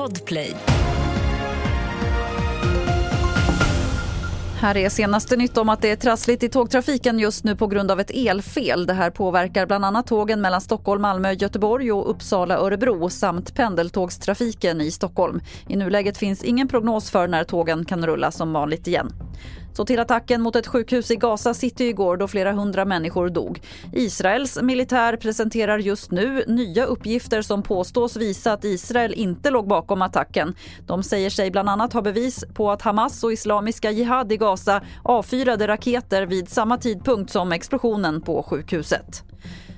Podplay. Här är senaste nytt om att det är trassligt i tågtrafiken just nu på grund av ett elfel. Det här påverkar bland annat tågen mellan Stockholm, Malmö, Göteborg och Uppsala, Örebro samt pendeltågstrafiken i Stockholm. I nuläget finns ingen prognos för när tågen kan rulla som vanligt igen. Så till attacken mot ett sjukhus i Gaza City igår då flera hundra människor dog. Israels militär presenterar just nu nya uppgifter som påstås visa att Israel inte låg bakom attacken. De säger sig bland annat ha bevis på att Hamas och Islamiska Jihad i Gaza avfyrade raketer vid samma tidpunkt som explosionen på sjukhuset.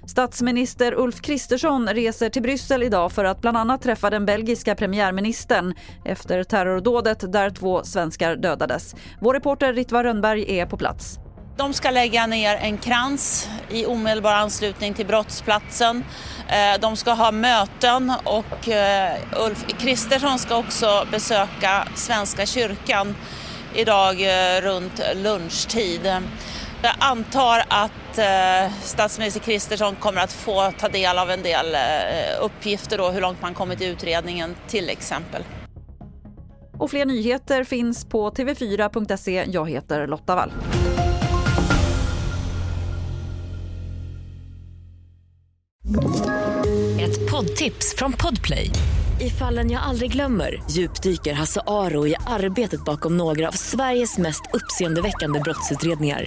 Statsminister Ulf Kristersson reser till Bryssel idag för att bland annat träffa den belgiska premiärministern efter terrordådet där två svenskar dödades. Vår reporter Ritva Rönnberg är på plats. De ska lägga ner en krans i omedelbar anslutning till brottsplatsen. Eh, de ska ha möten och eh, Ulf Kristersson ska också besöka Svenska kyrkan idag eh, runt lunchtid. Jag antar att eh, statsminister Kristersson kommer att få ta del av en del eh, uppgifter då, hur långt man kommit i utredningen till exempel. Och fler nyheter finns på tv4.se. Jag heter Lotta Wall. Ett poddtips från Podplay. I fallen jag aldrig glömmer djupdyker Hasse Aro i arbetet bakom några av Sveriges mest uppseendeväckande brottsutredningar.